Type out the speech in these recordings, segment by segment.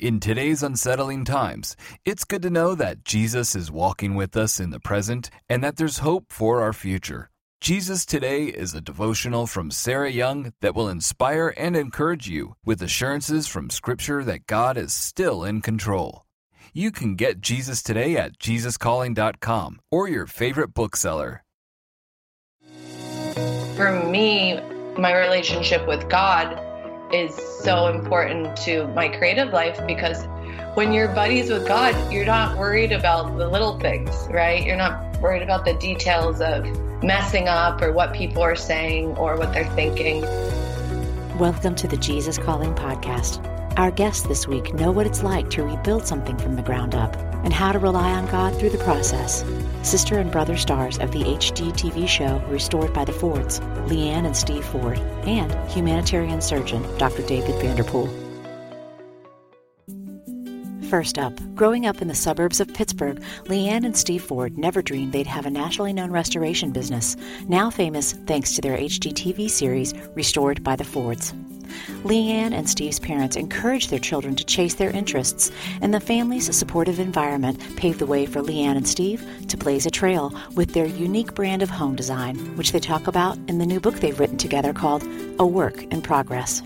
In today's unsettling times, it's good to know that Jesus is walking with us in the present and that there's hope for our future. Jesus Today is a devotional from Sarah Young that will inspire and encourage you with assurances from Scripture that God is still in control. You can get Jesus Today at JesusCalling.com or your favorite bookseller. For me, my relationship with God is so important to my creative life because when you're buddies with God, you're not worried about the little things, right? You're not worried about the details of messing up or what people are saying or what they're thinking. Welcome to the Jesus Calling Podcast. Our guests this week know what it's like to rebuild something from the ground up and how to rely on God through the process. Sister and brother stars of the HGTV show Restored by the Fords, Leanne and Steve Ford, and humanitarian surgeon Dr. David Vanderpool. First up, growing up in the suburbs of Pittsburgh, Leanne and Steve Ford never dreamed they'd have a nationally known restoration business, now famous thanks to their HGTV series Restored by the Fords. Leanne and Steve's parents encouraged their children to chase their interests, and the family's supportive environment paved the way for Leanne and Steve to blaze a trail with their unique brand of home design, which they talk about in the new book they've written together called A Work in Progress.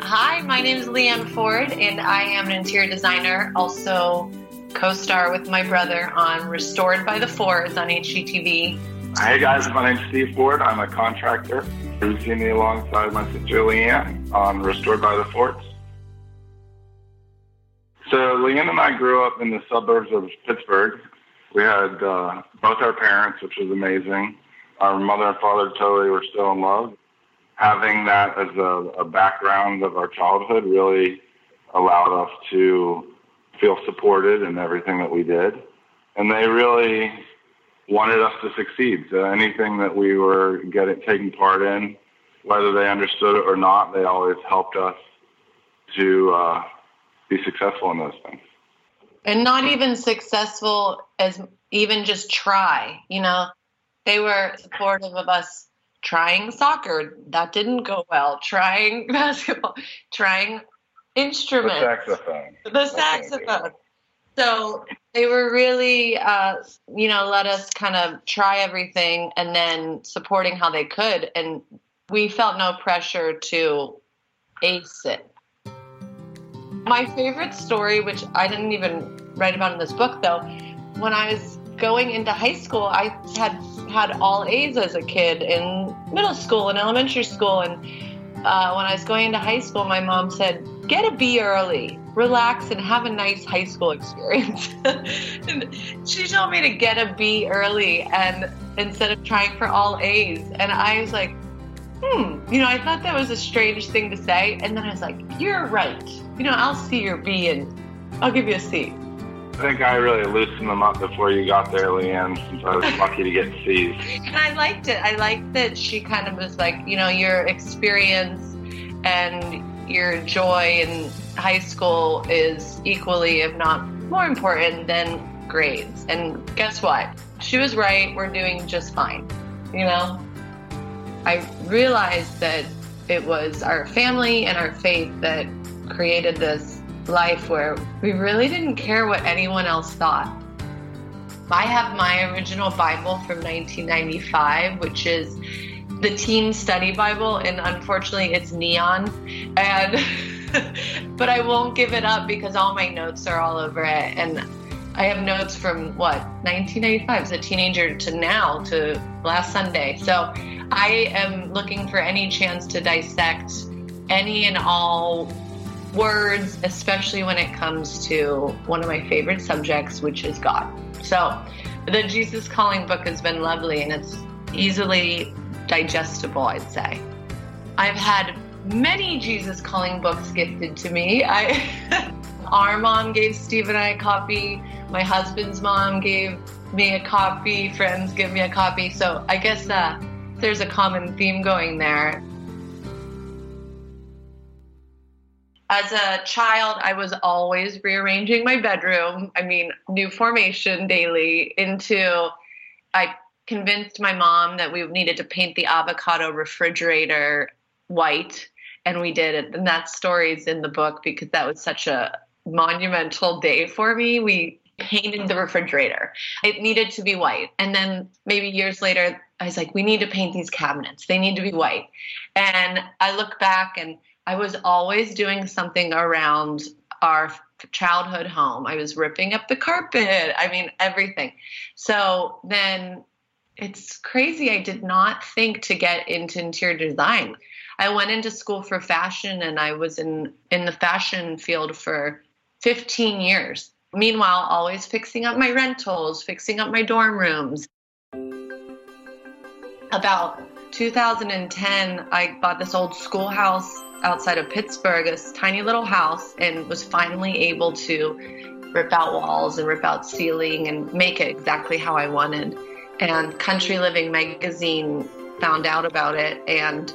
Hi, my name is Leanne Ford, and I am an interior designer, also co star with my brother on Restored by the Fords on HGTV. Hi, guys. My name's Steve Ford. I'm a contractor. Me alongside my sister Leanne on Restored by the Fords. So, Leanne and I grew up in the suburbs of Pittsburgh. We had uh, both our parents, which was amazing. Our mother and father totally were still in love having that as a, a background of our childhood really allowed us to feel supported in everything that we did. And they really wanted us to succeed. So anything that we were getting taking part in, whether they understood it or not, they always helped us to uh, be successful in those things. And not even successful as even just try, you know. They were supportive of us trying soccer that didn't go well trying basketball trying instruments the saxophone the saxophone so they were really uh, you know let us kind of try everything and then supporting how they could and we felt no pressure to ace it my favorite story which i didn't even write about in this book though when i was going into high school i had had all A's as a kid in middle school and elementary school. And uh, when I was going into high school, my mom said, get a B early, relax, and have a nice high school experience. and she told me to get a B early and instead of trying for all A's. And I was like, hmm, you know, I thought that was a strange thing to say. And then I was like, you're right. You know, I'll see your B and I'll give you a C. I think I really loosened them up before you got there, Leanne, since I was lucky to get C's. And I liked it. I liked that she kind of was like, you know, your experience and your joy in high school is equally, if not more important than grades. And guess what? She was right. We're doing just fine. You know? I realized that it was our family and our faith that created this life where we really didn't care what anyone else thought. I have my original Bible from 1995, which is the Teen Study Bible, and unfortunately, it's neon. And but I won't give it up because all my notes are all over it, and I have notes from what 1995 as a teenager to now to last Sunday. So I am looking for any chance to dissect any and all words, especially when it comes to one of my favorite subjects, which is God. So, the Jesus Calling book has been lovely and it's easily digestible, I'd say. I've had many Jesus Calling books gifted to me. I our mom gave Steve and I a copy. My husband's mom gave me a copy. Friends give me a copy. So I guess uh, there's a common theme going there. As a child, I was always rearranging my bedroom. I mean, new formation daily into, I convinced my mom that we needed to paint the avocado refrigerator white. And we did it. And that story is in the book because that was such a monumental day for me. We painted the refrigerator. It needed to be white. And then maybe years later, I was like, we need to paint these cabinets. They need to be white. And I look back and I was always doing something around our childhood home. I was ripping up the carpet. I mean, everything. So then it's crazy. I did not think to get into interior design. I went into school for fashion and I was in in the fashion field for 15 years. Meanwhile, always fixing up my rentals, fixing up my dorm rooms. About 2010, I bought this old schoolhouse outside of Pittsburgh, this tiny little house, and was finally able to rip out walls and rip out ceiling and make it exactly how I wanted. And Country Living magazine found out about it and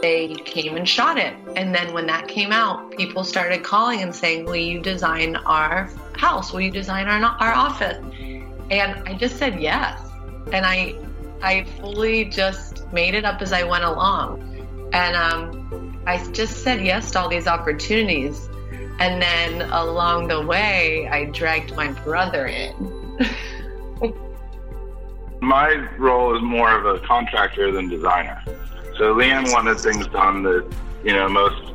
they came and shot it. And then when that came out, people started calling and saying, Will you design our house? Will you design our, our office? And I just said yes. And I, I fully just made it up as I went along. And um, I just said yes to all these opportunities. And then along the way, I dragged my brother in. my role is more of a contractor than designer. So Leanne wanted things done that, you know, most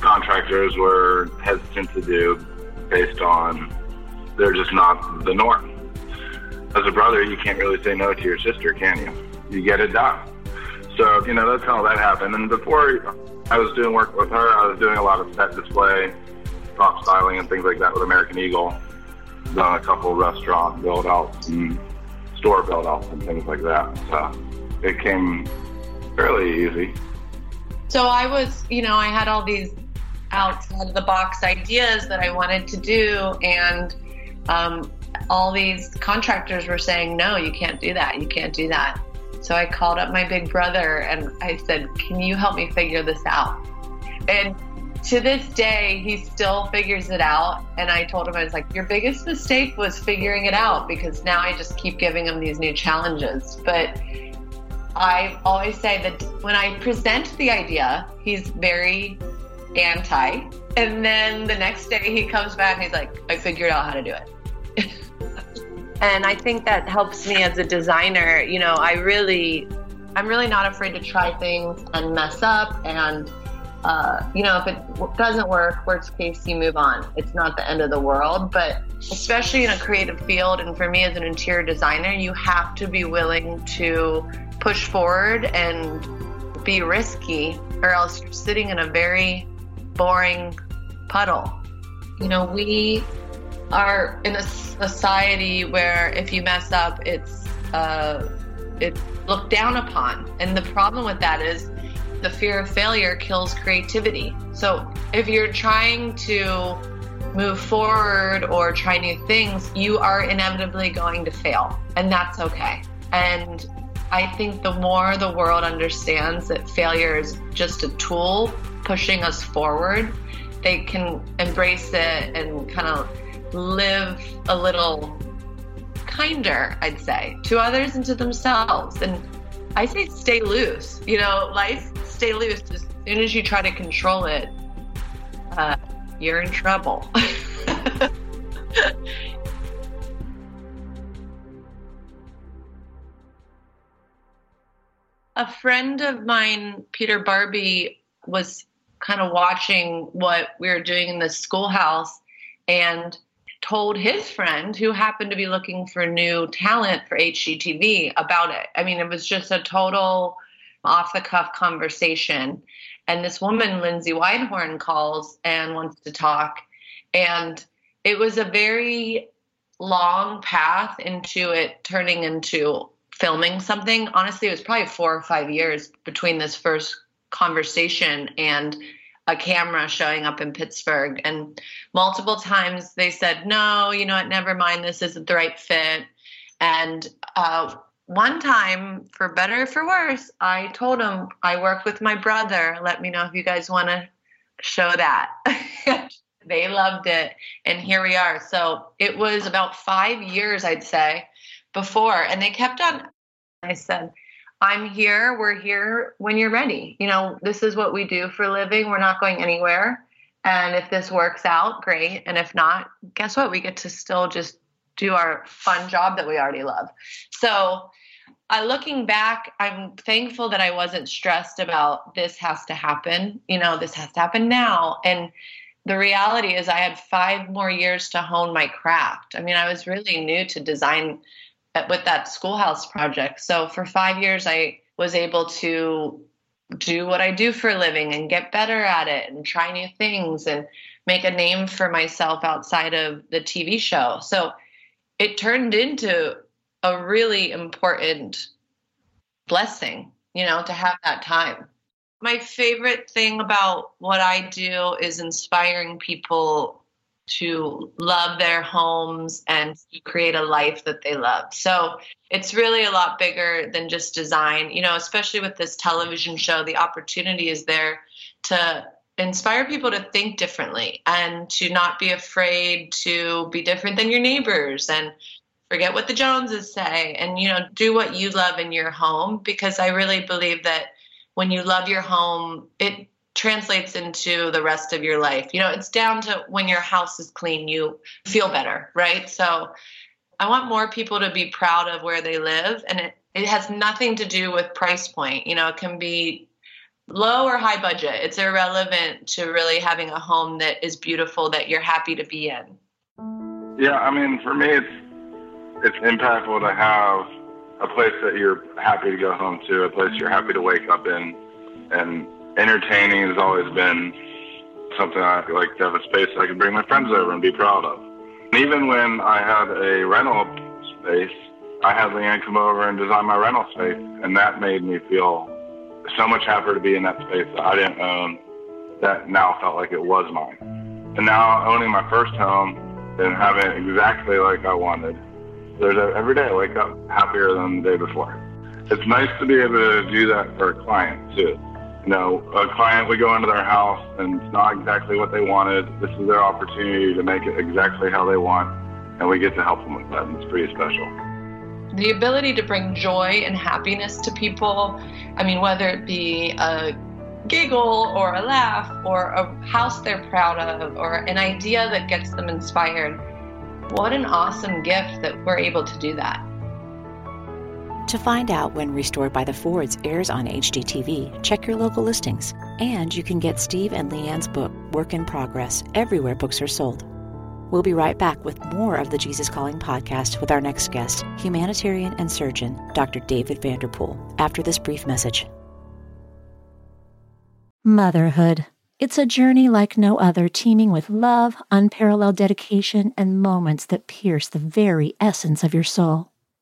contractors were hesitant to do based on they're just not the norm. As a brother, you can't really say no to your sister, can you? You get it done. So, you know, that's how that happened. And before I was doing work with her, I was doing a lot of set display, prop styling, and things like that with American Eagle. Done a couple restaurant build outs and store build outs and things like that. So it came fairly easy. So I was, you know, I had all these outside of the box ideas that I wanted to do, and um, all these contractors were saying, no, you can't do that. You can't do that. So I called up my big brother and I said, can you help me figure this out? And to this day, he still figures it out. And I told him, I was like, your biggest mistake was figuring it out because now I just keep giving him these new challenges. But I always say that when I present the idea, he's very anti. And then the next day he comes back and he's like, I figured out how to do it. And I think that helps me as a designer. You know, I really, I'm really not afraid to try things and mess up. And, uh, you know, if it doesn't work, worst case, you move on. It's not the end of the world. But especially in a creative field, and for me as an interior designer, you have to be willing to push forward and be risky, or else you're sitting in a very boring puddle. You know, we are in a society where if you mess up, it's uh, it's looked down upon, and the problem with that is the fear of failure kills creativity. So if you're trying to move forward or try new things, you are inevitably going to fail, and that's okay. And I think the more the world understands that failure is just a tool pushing us forward, they can embrace it and kind of live a little kinder, I'd say, to others and to themselves. And I say stay loose. You know, life, stay loose. As soon as you try to control it, uh, you're in trouble. a friend of mine, Peter Barbie, was kind of watching what we were doing in the schoolhouse and told his friend who happened to be looking for new talent for HGTV about it. I mean, it was just a total off the cuff conversation. And this woman, Lindsay Weidhorn, calls and wants to talk. And it was a very long path into it turning into filming something. Honestly, it was probably four or five years between this first conversation and a camera showing up in Pittsburgh. And multiple times they said, no, you know what, never mind, this isn't the right fit. And uh, one time, for better or for worse, I told him, I work with my brother. Let me know if you guys want to show that. they loved it. And here we are. So it was about five years, I'd say, before. And they kept on, I said, I'm here. We're here when you're ready. You know, this is what we do for living. We're not going anywhere. And if this works out, great. And if not, guess what? We get to still just do our fun job that we already love. So, uh, looking back, I'm thankful that I wasn't stressed about this has to happen. You know, this has to happen now. And the reality is, I had five more years to hone my craft. I mean, I was really new to design with that schoolhouse project. So for five years, I was able to do what I do for a living and get better at it and try new things and make a name for myself outside of the TV show. So it turned into a really important blessing, you know, to have that time. My favorite thing about what I do is inspiring people to love their homes and create a life that they love. So it's really a lot bigger than just design, you know, especially with this television show, the opportunity is there to inspire people to think differently and to not be afraid to be different than your neighbors and forget what the Joneses say and, you know, do what you love in your home because I really believe that when you love your home, it translates into the rest of your life. You know, it's down to when your house is clean, you feel better, right? So I want more people to be proud of where they live. And it, it has nothing to do with price point. You know, it can be low or high budget. It's irrelevant to really having a home that is beautiful that you're happy to be in. Yeah, I mean, for me, it's it's impactful to have a place that you're happy to go home to, a place you're happy to wake up in, and entertaining has always been something I like to have a space I can bring my friends over and be proud of. And even when I had a rental space, I had Leanne come over and design my rental space, and that made me feel so much happier to be in that space that I didn't own. That now felt like it was mine. And now owning my first home and having it exactly like I wanted, there's a, every day I wake up happier than the day before. It's nice to be able to do that for a client too you know, a client would go into their house and it's not exactly what they wanted. This is their opportunity to make it exactly how they want, and we get to help them with that, and it's pretty special. The ability to bring joy and happiness to people, I mean, whether it be a giggle or a laugh or a house they're proud of or an idea that gets them inspired, what an awesome gift that we're able to do that. To find out when Restored by the Fords airs on HGTV, check your local listings. And you can get Steve and Leanne's book, Work in Progress, everywhere books are sold. We'll be right back with more of the Jesus Calling podcast with our next guest, humanitarian and surgeon, Dr. David Vanderpool, after this brief message. Motherhood. It's a journey like no other, teeming with love, unparalleled dedication, and moments that pierce the very essence of your soul.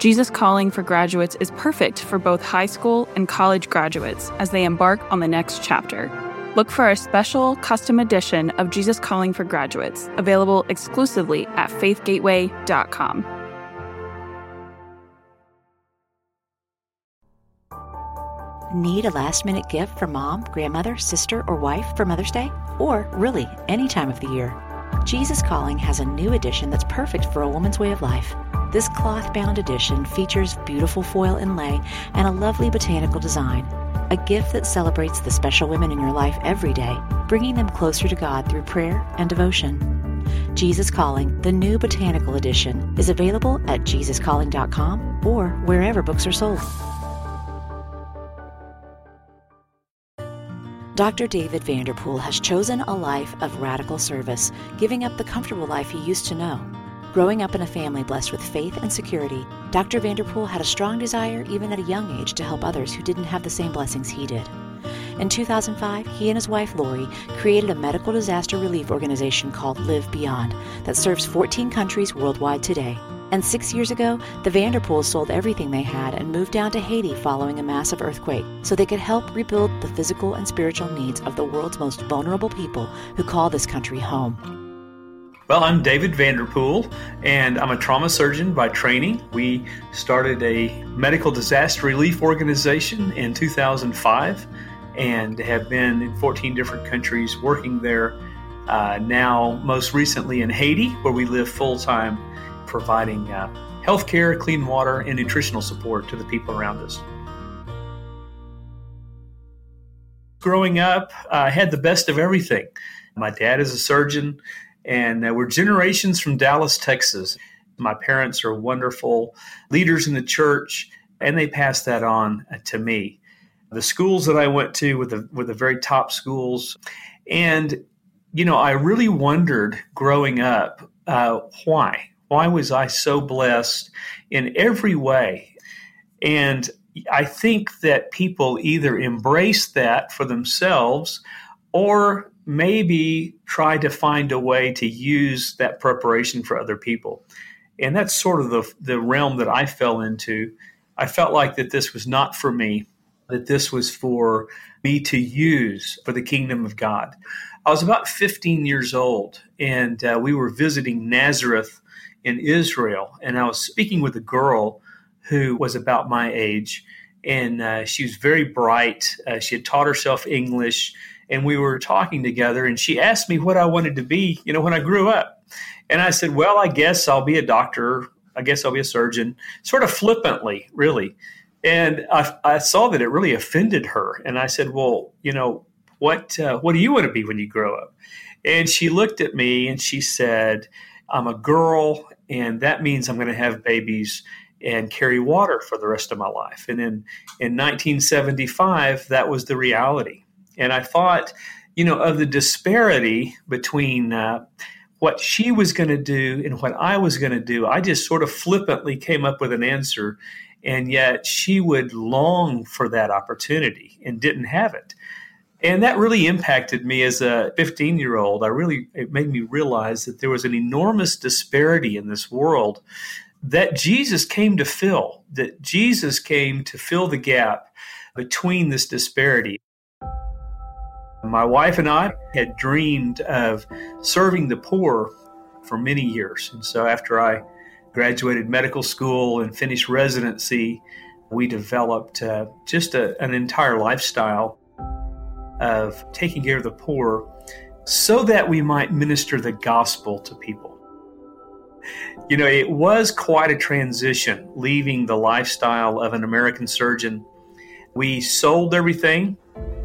Jesus Calling for Graduates is perfect for both high school and college graduates as they embark on the next chapter. Look for a special custom edition of Jesus Calling for Graduates, available exclusively at faithgateway.com. Need a last minute gift for mom, grandmother, sister, or wife for Mother's Day? Or really any time of the year? Jesus Calling has a new edition that's perfect for a woman's way of life. This cloth bound edition features beautiful foil inlay and a lovely botanical design. A gift that celebrates the special women in your life every day, bringing them closer to God through prayer and devotion. Jesus Calling, the new botanical edition, is available at jesuscalling.com or wherever books are sold. Dr. David Vanderpool has chosen a life of radical service, giving up the comfortable life he used to know Growing up in a family blessed with faith and security, Dr. Vanderpool had a strong desire, even at a young age, to help others who didn't have the same blessings he did. In 2005, he and his wife Lori created a medical disaster relief organization called Live Beyond that serves 14 countries worldwide today. And six years ago, the Vanderpools sold everything they had and moved down to Haiti following a massive earthquake so they could help rebuild the physical and spiritual needs of the world's most vulnerable people who call this country home. Well, I'm David Vanderpool, and I'm a trauma surgeon by training. We started a medical disaster relief organization in 2005 and have been in 14 different countries working there. Uh, now, most recently in Haiti, where we live full time, providing uh, health care, clean water, and nutritional support to the people around us. Growing up, I had the best of everything. My dad is a surgeon and uh, we're generations from Dallas, Texas. My parents are wonderful leaders in the church, and they passed that on uh, to me. The schools that I went to were the, were the very top schools. And, you know, I really wondered growing up uh, why? Why was I so blessed in every way? And I think that people either embrace that for themselves or maybe try to find a way to use that preparation for other people. And that's sort of the, the realm that I fell into. I felt like that this was not for me, that this was for me to use for the kingdom of God. I was about 15 years old, and uh, we were visiting Nazareth in Israel. And I was speaking with a girl who was about my age, and uh, she was very bright. Uh, she had taught herself English and we were talking together and she asked me what I wanted to be, you know, when I grew up. And I said, "Well, I guess I'll be a doctor. I guess I'll be a surgeon." Sort of flippantly, really. And I, I saw that it really offended her, and I said, "Well, you know, what uh, what do you want to be when you grow up?" And she looked at me and she said, "I'm a girl, and that means I'm going to have babies." and carry water for the rest of my life. And in, in 1975, that was the reality. And I thought, you know, of the disparity between uh, what she was going to do and what I was going to do. I just sort of flippantly came up with an answer, and yet she would long for that opportunity and didn't have it. And that really impacted me as a 15 year old. I really, it made me realize that there was an enormous disparity in this world that Jesus came to fill, that Jesus came to fill the gap between this disparity. My wife and I had dreamed of serving the poor for many years. And so after I graduated medical school and finished residency, we developed uh, just a, an entire lifestyle of taking care of the poor so that we might minister the gospel to people. You know, it was quite a transition leaving the lifestyle of an American surgeon. We sold everything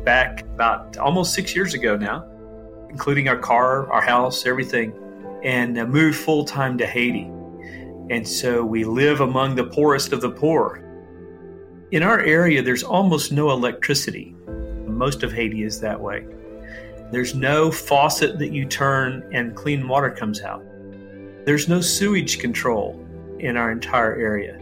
back about almost six years ago now, including our car, our house, everything, and uh, moved full time to Haiti. And so we live among the poorest of the poor. In our area, there's almost no electricity. Most of Haiti is that way. There's no faucet that you turn and clean water comes out. There's no sewage control in our entire area.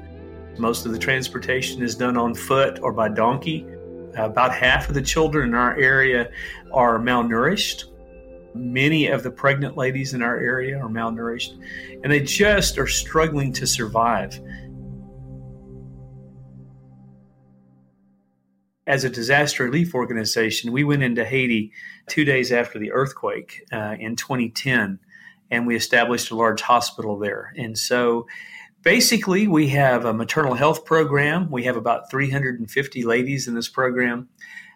Most of the transportation is done on foot or by donkey about half of the children in our area are malnourished. Many of the pregnant ladies in our area are malnourished, and they just are struggling to survive. As a disaster relief organization, we went into Haiti two days after the earthquake uh, in 2010, and we established a large hospital there. And so basically, we have a maternal health program. We have about 350 ladies in this program.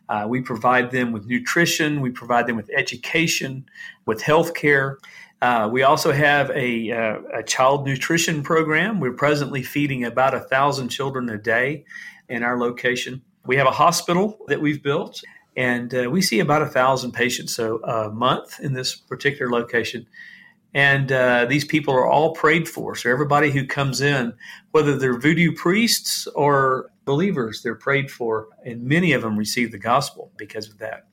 Uh, we provide them with nutrition, we provide them with education, with health care. Uh, we also have a, uh, a, child nutrition program. We're presently feeding about a thousand children a day in our location. We have a hospital that we've built, and uh, we see about a thousand patients so a month in this particular location. And uh, these people are all prayed for. So everybody who comes in, whether they're voodoo priests or believers, they're prayed for. And many of them receive the gospel because of that.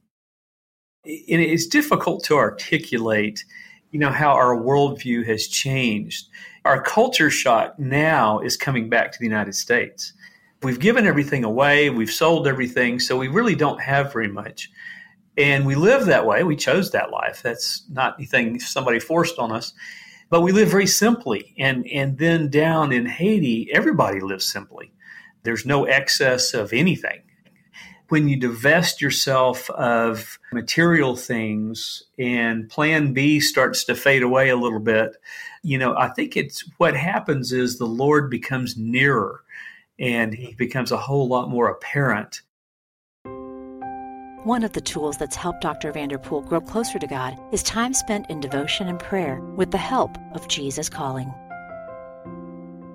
And it's difficult to articulate, you know, how our worldview has changed. Our culture shock now is coming back to the United States. We've given everything away, we've sold everything, so we really don't have very much. And we live that way. We chose that life. That's not anything somebody forced on us. But we live very simply. And, and then down in Haiti, everybody lives simply. There's no excess of anything. When you divest yourself of material things and plan B starts to fade away a little bit, you know, I think it's what happens is the Lord becomes nearer and he becomes a whole lot more apparent one of the tools that's helped Dr. Vanderpool grow closer to God is time spent in devotion and prayer with the help of Jesus Calling.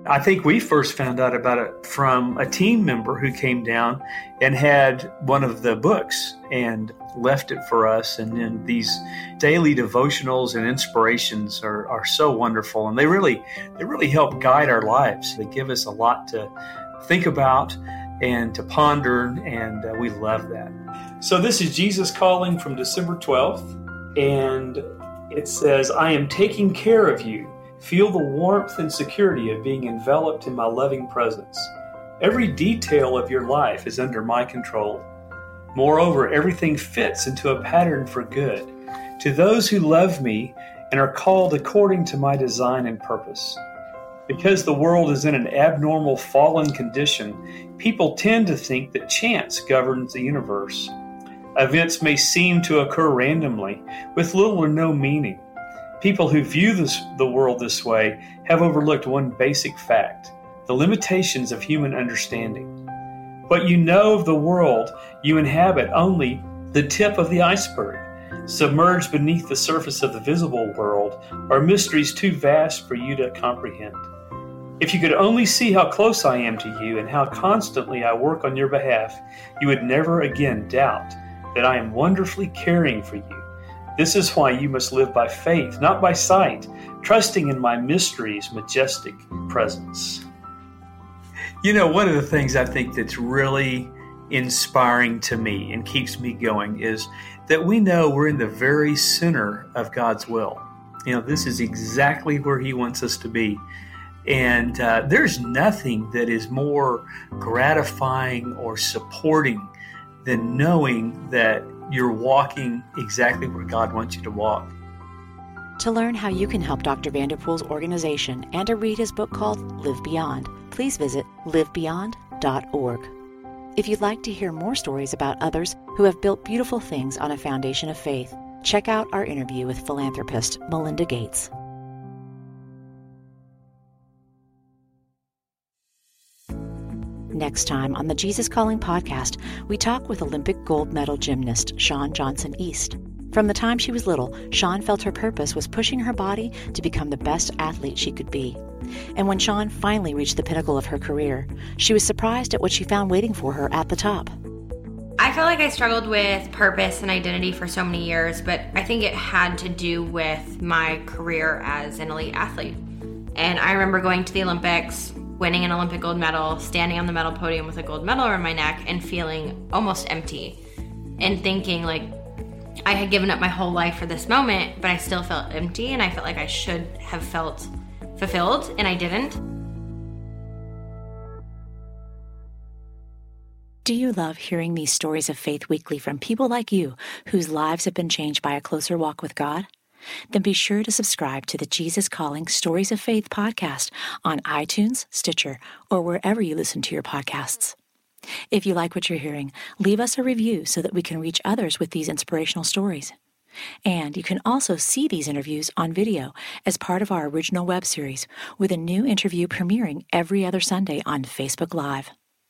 I think we first found out about it from a team member who came down and had one of the books and left it for us. And then these daily devotionals and inspirations are, are so wonderful. And they really, they really help guide our lives. They give us a lot to think about and to ponder, and uh, we love that. So, this is Jesus Calling from December 12th, and it says, I am taking care of you. Feel the warmth and security of being enveloped in my loving presence. Every detail of your life is under my control. Moreover, everything fits into a pattern for good to those who love me and are called according to my design and purpose. Because the world is in an abnormal fallen condition, people tend to think that chance governs the universe. Events may seem to occur randomly, with little or no meaning. People who view this, the world this way have overlooked one basic fact the limitations of human understanding. What you know of the world, you inhabit only the tip of the iceberg. Submerged beneath the surface of the visible world are mysteries too vast for you to comprehend. If you could only see how close I am to you and how constantly I work on your behalf, you would never again doubt that I am wonderfully caring for you. This is why you must live by faith, not by sight, trusting in my mystery's majestic presence. You know, one of the things I think that's really inspiring to me and keeps me going is that we know we're in the very center of God's will. You know, this is exactly where He wants us to be. And uh, there's nothing that is more gratifying or supporting than knowing that you're walking exactly where God wants you to walk. To learn how you can help Dr. Vanderpool's organization and to read his book called Live Beyond, please visit livebeyond.org. If you'd like to hear more stories about others who have built beautiful things on a foundation of faith, check out our interview with philanthropist Melinda Gates. Next time on the Jesus Calling podcast, we talk with Olympic gold medal gymnast Shawn Johnson East. From the time she was little, Shawn felt her purpose was pushing her body to become the best athlete she could be. And when Shawn finally reached the pinnacle of her career, she was surprised at what she found waiting for her at the top. I felt like I struggled with purpose and identity for so many years, but I think it had to do with my career as an elite athlete. And I remember going to the Olympics, winning an Olympic gold medal, standing on the medal podium with a gold medal around my neck, and feeling almost empty. And thinking, like, I had given up my whole life for this moment, but I still felt empty, and I felt like I should have felt fulfilled, and I didn't. Do you love hearing these stories of faith weekly from people like you whose lives have been changed by a closer walk with God? Then be sure to subscribe to the Jesus Calling Stories of Faith podcast on iTunes, Stitcher, or wherever you listen to your podcasts. If you like what you're hearing, leave us a review so that we can reach others with these inspirational stories. And you can also see these interviews on video as part of our original web series, with a new interview premiering every other Sunday on Facebook Live.